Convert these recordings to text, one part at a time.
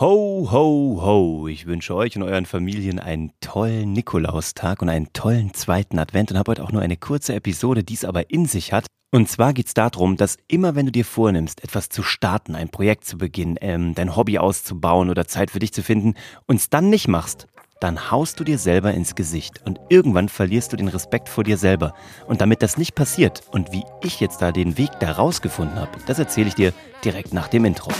Ho, ho, ho. Ich wünsche euch und euren Familien einen tollen Nikolaustag und einen tollen zweiten Advent und habe heute auch nur eine kurze Episode, die es aber in sich hat. Und zwar geht es darum, dass immer wenn du dir vornimmst, etwas zu starten, ein Projekt zu beginnen, ähm, dein Hobby auszubauen oder Zeit für dich zu finden und es dann nicht machst, dann haust du dir selber ins Gesicht und irgendwann verlierst du den Respekt vor dir selber. Und damit das nicht passiert und wie ich jetzt da den Weg da rausgefunden habe, das erzähle ich dir direkt nach dem Intro.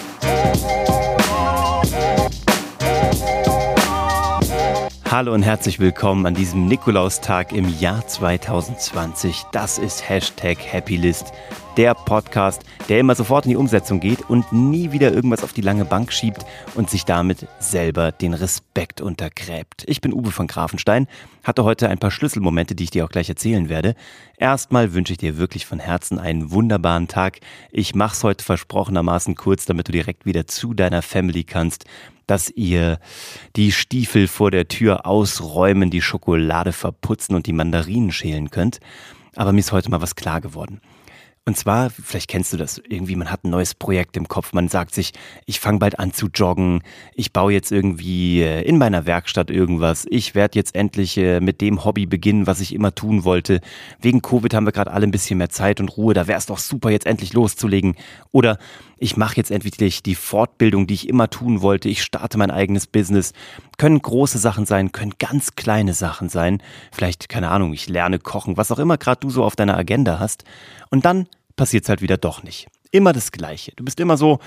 Hallo und herzlich willkommen an diesem Nikolaustag im Jahr 2020. Das ist Hashtag Happylist, der Podcast, der immer sofort in die Umsetzung geht und nie wieder irgendwas auf die lange Bank schiebt und sich damit selber den Respekt untergräbt. Ich bin Uwe von Grafenstein, hatte heute ein paar Schlüsselmomente, die ich dir auch gleich erzählen werde. Erstmal wünsche ich dir wirklich von Herzen einen wunderbaren Tag. Ich mach's heute versprochenermaßen kurz, damit du direkt wieder zu deiner Family kannst dass ihr die Stiefel vor der Tür ausräumen, die Schokolade verputzen und die Mandarinen schälen könnt. Aber mir ist heute mal was klar geworden. Und zwar, vielleicht kennst du das, irgendwie man hat ein neues Projekt im Kopf, man sagt sich, ich fange bald an zu joggen, ich baue jetzt irgendwie äh, in meiner Werkstatt irgendwas, ich werde jetzt endlich äh, mit dem Hobby beginnen, was ich immer tun wollte. Wegen Covid haben wir gerade alle ein bisschen mehr Zeit und Ruhe, da wäre es doch super, jetzt endlich loszulegen. Oder ich mache jetzt endlich die Fortbildung, die ich immer tun wollte, ich starte mein eigenes Business. Können große Sachen sein, können ganz kleine Sachen sein. Vielleicht, keine Ahnung, ich lerne kochen, was auch immer gerade du so auf deiner Agenda hast. Und dann passiert es halt wieder doch nicht. Immer das Gleiche. Du bist immer so,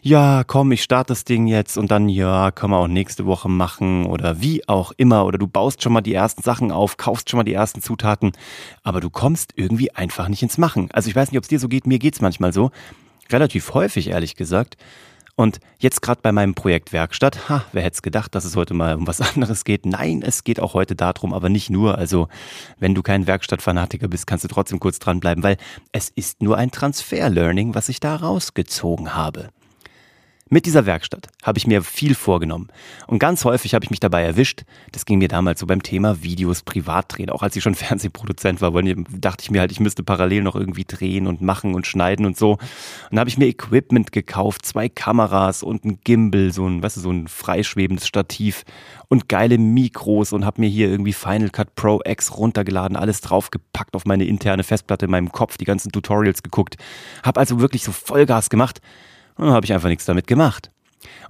ja, komm, ich starte das Ding jetzt und dann, ja, können wir auch nächste Woche machen oder wie auch immer. Oder du baust schon mal die ersten Sachen auf, kaufst schon mal die ersten Zutaten, aber du kommst irgendwie einfach nicht ins Machen. Also ich weiß nicht, ob es dir so geht, mir geht es manchmal so. Relativ häufig, ehrlich gesagt. Und jetzt gerade bei meinem Projekt Werkstatt, ha, wer hätte es gedacht, dass es heute mal um was anderes geht? Nein, es geht auch heute darum, aber nicht nur. Also, wenn du kein Werkstattfanatiker bist, kannst du trotzdem kurz dranbleiben, weil es ist nur ein Transfer-Learning, was ich da rausgezogen habe. Mit dieser Werkstatt habe ich mir viel vorgenommen. Und ganz häufig habe ich mich dabei erwischt. Das ging mir damals so beim Thema Videos privat drehen. Auch als ich schon Fernsehproduzent war, dachte ich mir halt, ich müsste parallel noch irgendwie drehen und machen und schneiden und so. Und dann habe ich mir Equipment gekauft, zwei Kameras und ein Gimbal, so ein, weißt du, so ein freischwebendes Stativ und geile Mikros und habe mir hier irgendwie Final Cut Pro X runtergeladen, alles draufgepackt auf meine interne Festplatte in meinem Kopf, die ganzen Tutorials geguckt. Habe also wirklich so Vollgas gemacht. Und dann habe ich einfach nichts damit gemacht.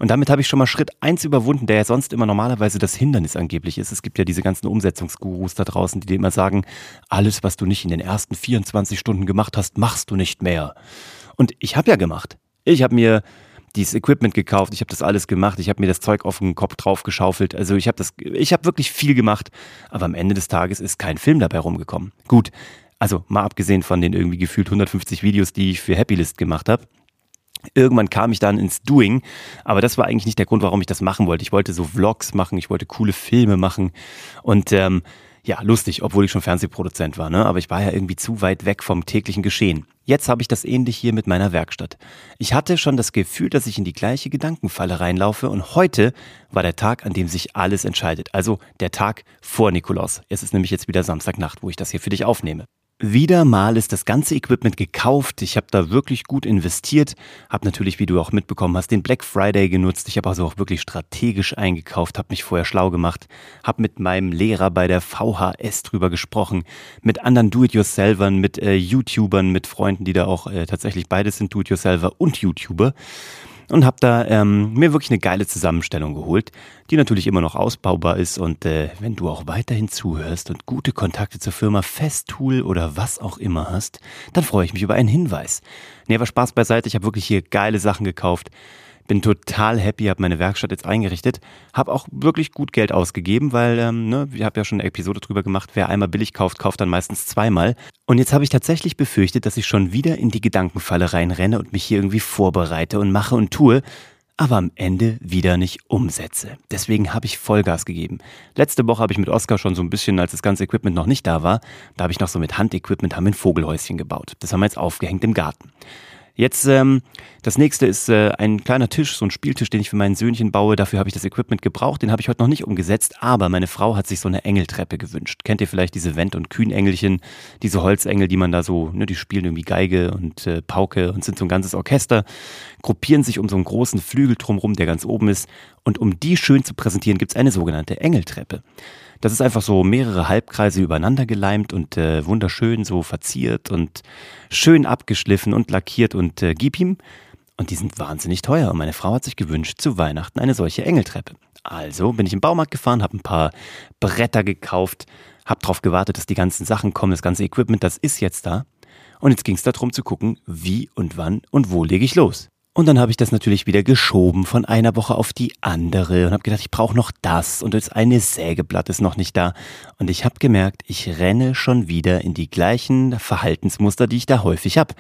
Und damit habe ich schon mal Schritt eins überwunden, der ja sonst immer normalerweise das Hindernis angeblich ist. Es gibt ja diese ganzen Umsetzungsgurus da draußen, die dir immer sagen, alles, was du nicht in den ersten 24 Stunden gemacht hast, machst du nicht mehr. Und ich habe ja gemacht. Ich habe mir dieses Equipment gekauft, ich habe das alles gemacht, ich habe mir das Zeug auf den Kopf drauf geschaufelt. Also ich habe das, ich habe wirklich viel gemacht, aber am Ende des Tages ist kein Film dabei rumgekommen. Gut, also mal abgesehen von den irgendwie gefühlt 150 Videos, die ich für Happylist gemacht habe. Irgendwann kam ich dann ins Doing, aber das war eigentlich nicht der Grund, warum ich das machen wollte. Ich wollte so Vlogs machen, ich wollte coole Filme machen und ähm, ja, lustig, obwohl ich schon Fernsehproduzent war, ne? aber ich war ja irgendwie zu weit weg vom täglichen Geschehen. Jetzt habe ich das ähnlich hier mit meiner Werkstatt. Ich hatte schon das Gefühl, dass ich in die gleiche Gedankenfalle reinlaufe und heute war der Tag, an dem sich alles entscheidet. Also der Tag vor Nikolaus. Es ist nämlich jetzt wieder Samstagnacht, wo ich das hier für dich aufnehme. Wieder mal ist das ganze Equipment gekauft. Ich habe da wirklich gut investiert. Habe natürlich, wie du auch mitbekommen hast, den Black Friday genutzt. Ich habe also auch wirklich strategisch eingekauft, habe mich vorher schlau gemacht, habe mit meinem Lehrer bei der VHS drüber gesprochen, mit anderen Do-it-yourselfern, mit äh, YouTubern, mit Freunden, die da auch äh, tatsächlich beides sind, Do-it-yourselfer und YouTuber und habe da ähm, mir wirklich eine geile Zusammenstellung geholt, die natürlich immer noch ausbaubar ist. Und äh, wenn du auch weiterhin zuhörst und gute Kontakte zur Firma Festool oder was auch immer hast, dann freue ich mich über einen Hinweis. Nee, aber Spaß beiseite, ich habe wirklich hier geile Sachen gekauft. Bin total happy, habe meine Werkstatt jetzt eingerichtet, habe auch wirklich gut Geld ausgegeben, weil ähm, ne, ich habe ja schon eine Episode drüber gemacht, wer einmal billig kauft, kauft dann meistens zweimal. Und jetzt habe ich tatsächlich befürchtet, dass ich schon wieder in die Gedankenfalle reinrenne und mich hier irgendwie vorbereite und mache und tue, aber am Ende wieder nicht umsetze. Deswegen habe ich Vollgas gegeben. Letzte Woche habe ich mit Oskar schon so ein bisschen, als das ganze Equipment noch nicht da war, da habe ich noch so mit Handequipment haben ein Vogelhäuschen gebaut. Das haben wir jetzt aufgehängt im Garten. Jetzt, ähm, das nächste ist äh, ein kleiner Tisch, so ein Spieltisch, den ich für meinen Söhnchen baue. Dafür habe ich das Equipment gebraucht. Den habe ich heute noch nicht umgesetzt, aber meine Frau hat sich so eine Engeltreppe gewünscht. Kennt ihr vielleicht diese Wendt- und Kühnengelchen, diese Holzengel, die man da so, ne, die spielen irgendwie Geige und äh, Pauke und sind so ein ganzes Orchester, gruppieren sich um so einen großen Flügel drumherum, der ganz oben ist. Und um die schön zu präsentieren, gibt es eine sogenannte Engeltreppe. Das ist einfach so mehrere Halbkreise übereinander geleimt und äh, wunderschön so verziert und schön abgeschliffen und lackiert und äh, gib ihm. Und die sind wahnsinnig teuer. Und meine Frau hat sich gewünscht, zu Weihnachten eine solche Engeltreppe. Also bin ich im Baumarkt gefahren, habe ein paar Bretter gekauft, habe darauf gewartet, dass die ganzen Sachen kommen, das ganze Equipment, das ist jetzt da. Und jetzt ging es darum zu gucken, wie und wann und wo lege ich los. Und dann habe ich das natürlich wieder geschoben von einer Woche auf die andere und habe gedacht, ich brauche noch das und das eine Sägeblatt ist noch nicht da. Und ich habe gemerkt, ich renne schon wieder in die gleichen Verhaltensmuster, die ich da häufig habe.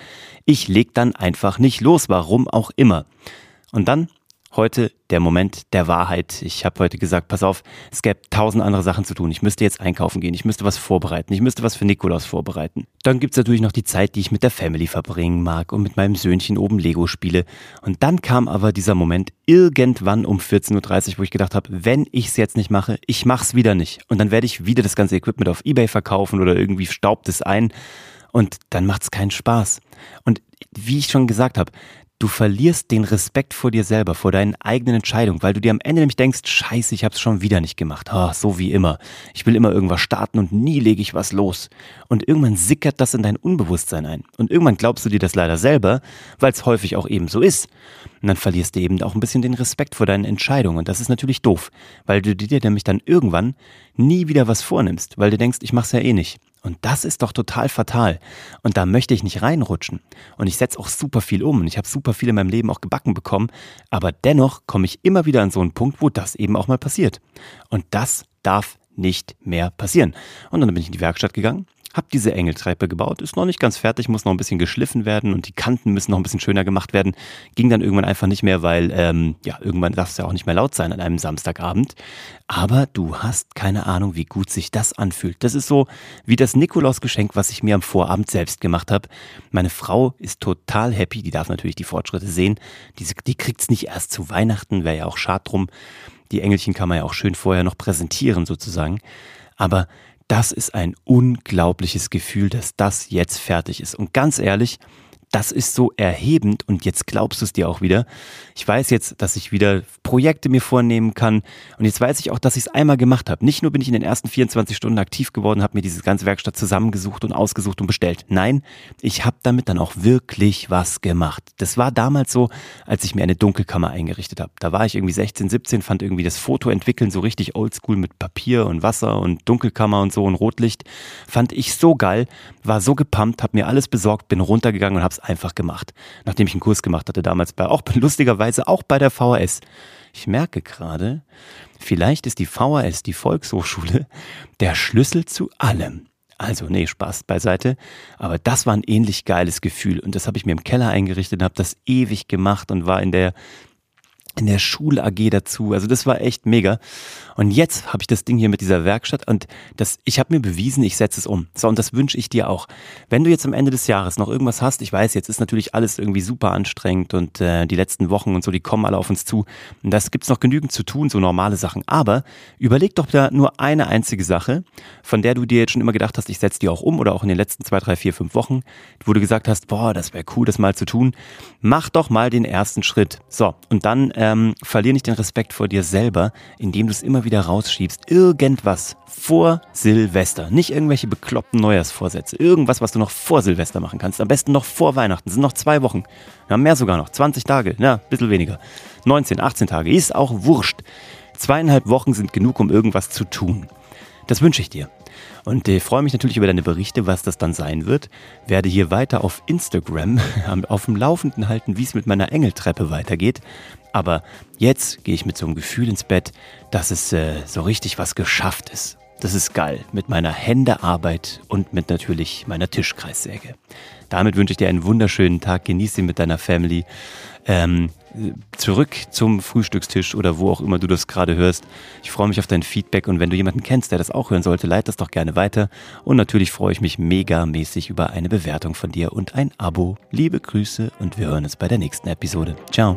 Ich leg dann einfach nicht los, warum auch immer. Und dann heute der Moment der Wahrheit. Ich habe heute gesagt, pass auf, es gäbe tausend andere Sachen zu tun. Ich müsste jetzt einkaufen gehen, ich müsste was vorbereiten, ich müsste was für Nikolaus vorbereiten. Dann gibt's natürlich noch die Zeit, die ich mit der Family verbringen mag und mit meinem Söhnchen oben Lego spiele. Und dann kam aber dieser Moment irgendwann um 14.30 Uhr, wo ich gedacht habe, wenn ich's jetzt nicht mache, ich mach's wieder nicht. Und dann werde ich wieder das ganze Equipment auf Ebay verkaufen oder irgendwie staubt es ein. Und dann macht's keinen Spaß. Und wie ich schon gesagt habe, Du verlierst den Respekt vor dir selber, vor deinen eigenen Entscheidungen, weil du dir am Ende nämlich denkst, scheiße, ich hab's schon wieder nicht gemacht. Oh, so wie immer. Ich will immer irgendwas starten und nie lege ich was los. Und irgendwann sickert das in dein Unbewusstsein ein. Und irgendwann glaubst du dir das leider selber, weil es häufig auch eben so ist. Und dann verlierst du eben auch ein bisschen den Respekt vor deinen Entscheidungen. Und das ist natürlich doof, weil du dir nämlich dann irgendwann nie wieder was vornimmst, weil du denkst, ich mach's ja eh nicht. Und das ist doch total fatal. Und da möchte ich nicht reinrutschen. Und ich setze auch super viel um. Und ich habe super viel in meinem Leben auch gebacken bekommen. Aber dennoch komme ich immer wieder an so einen Punkt, wo das eben auch mal passiert. Und das darf nicht mehr passieren. Und dann bin ich in die Werkstatt gegangen hab diese Engeltreppe gebaut, ist noch nicht ganz fertig, muss noch ein bisschen geschliffen werden und die Kanten müssen noch ein bisschen schöner gemacht werden. Ging dann irgendwann einfach nicht mehr, weil ähm, ja irgendwann darf es ja auch nicht mehr laut sein an einem Samstagabend. Aber du hast keine Ahnung, wie gut sich das anfühlt. Das ist so wie das Nikolausgeschenk, was ich mir am Vorabend selbst gemacht habe. Meine Frau ist total happy, die darf natürlich die Fortschritte sehen. Die, die kriegt's nicht erst zu Weihnachten, wäre ja auch schad drum. Die Engelchen kann man ja auch schön vorher noch präsentieren sozusagen. Aber das ist ein unglaubliches Gefühl, dass das jetzt fertig ist. Und ganz ehrlich, das ist so erhebend und jetzt glaubst du es dir auch wieder. Ich weiß jetzt, dass ich wieder Projekte mir vornehmen kann und jetzt weiß ich auch, dass ich es einmal gemacht habe. Nicht nur bin ich in den ersten 24 Stunden aktiv geworden, habe mir diese ganze Werkstatt zusammengesucht und ausgesucht und bestellt. Nein, ich habe damit dann auch wirklich was gemacht. Das war damals so, als ich mir eine Dunkelkammer eingerichtet habe. Da war ich irgendwie 16, 17, fand irgendwie das Foto entwickeln so richtig oldschool mit Papier und Wasser und Dunkelkammer und so und Rotlicht. Fand ich so geil, war so gepumpt, habe mir alles besorgt, bin runtergegangen und habe einfach gemacht. Nachdem ich einen Kurs gemacht hatte damals bei, auch lustigerweise auch bei der VHS. Ich merke gerade, vielleicht ist die VHS, die Volkshochschule, der Schlüssel zu allem. Also, nee, Spaß beiseite. Aber das war ein ähnlich geiles Gefühl. Und das habe ich mir im Keller eingerichtet und habe das ewig gemacht und war in der in der Schul-AG dazu. Also das war echt mega. Und jetzt habe ich das Ding hier mit dieser Werkstatt und das, ich habe mir bewiesen, ich setze es um. So, und das wünsche ich dir auch. Wenn du jetzt am Ende des Jahres noch irgendwas hast, ich weiß, jetzt ist natürlich alles irgendwie super anstrengend und äh, die letzten Wochen und so, die kommen alle auf uns zu. Und das gibt's noch genügend zu tun, so normale Sachen. Aber überleg doch da nur eine einzige Sache, von der du dir jetzt schon immer gedacht hast, ich setze die auch um oder auch in den letzten zwei, drei, vier, fünf Wochen, wo du gesagt hast, boah, das wäre cool, das mal zu tun. Mach doch mal den ersten Schritt. So, und dann ähm, verlier nicht den Respekt vor dir selber, indem du es immer wieder rausschiebst. Irgendwas vor Silvester. Nicht irgendwelche bekloppten Neujahrsvorsätze. Irgendwas, was du noch vor Silvester machen kannst. Am besten noch vor Weihnachten. Das sind noch zwei Wochen. Ja, mehr sogar noch. 20 Tage. Ja, ein bisschen weniger. 19, 18 Tage. Ist auch wurscht. Zweieinhalb Wochen sind genug, um irgendwas zu tun. Das wünsche ich dir. Und äh, freue mich natürlich über deine Berichte, was das dann sein wird. Werde hier weiter auf Instagram auf dem Laufenden halten, wie es mit meiner Engeltreppe weitergeht. Aber jetzt gehe ich mit so einem Gefühl ins Bett, dass es äh, so richtig was geschafft ist. Das ist geil. Mit meiner Händearbeit und mit natürlich meiner Tischkreissäge. Damit wünsche ich dir einen wunderschönen Tag. Genieße ihn mit deiner Family. Ähm, zurück zum Frühstückstisch oder wo auch immer du das gerade hörst. Ich freue mich auf dein Feedback und wenn du jemanden kennst, der das auch hören sollte, leite das doch gerne weiter. Und natürlich freue ich mich megamäßig über eine Bewertung von dir und ein Abo. Liebe Grüße und wir hören uns bei der nächsten Episode. Ciao.